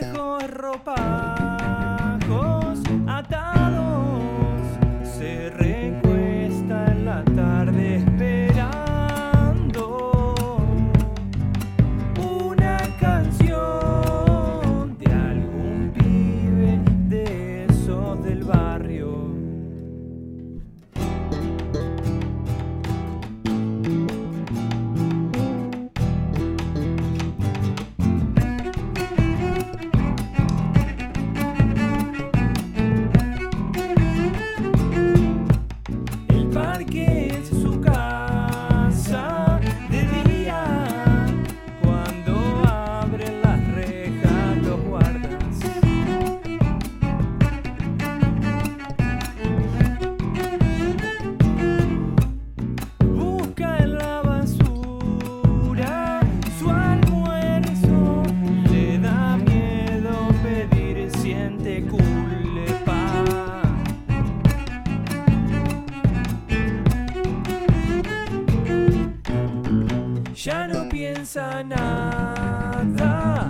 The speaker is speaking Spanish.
viejo ropa. Ya no piensa nada.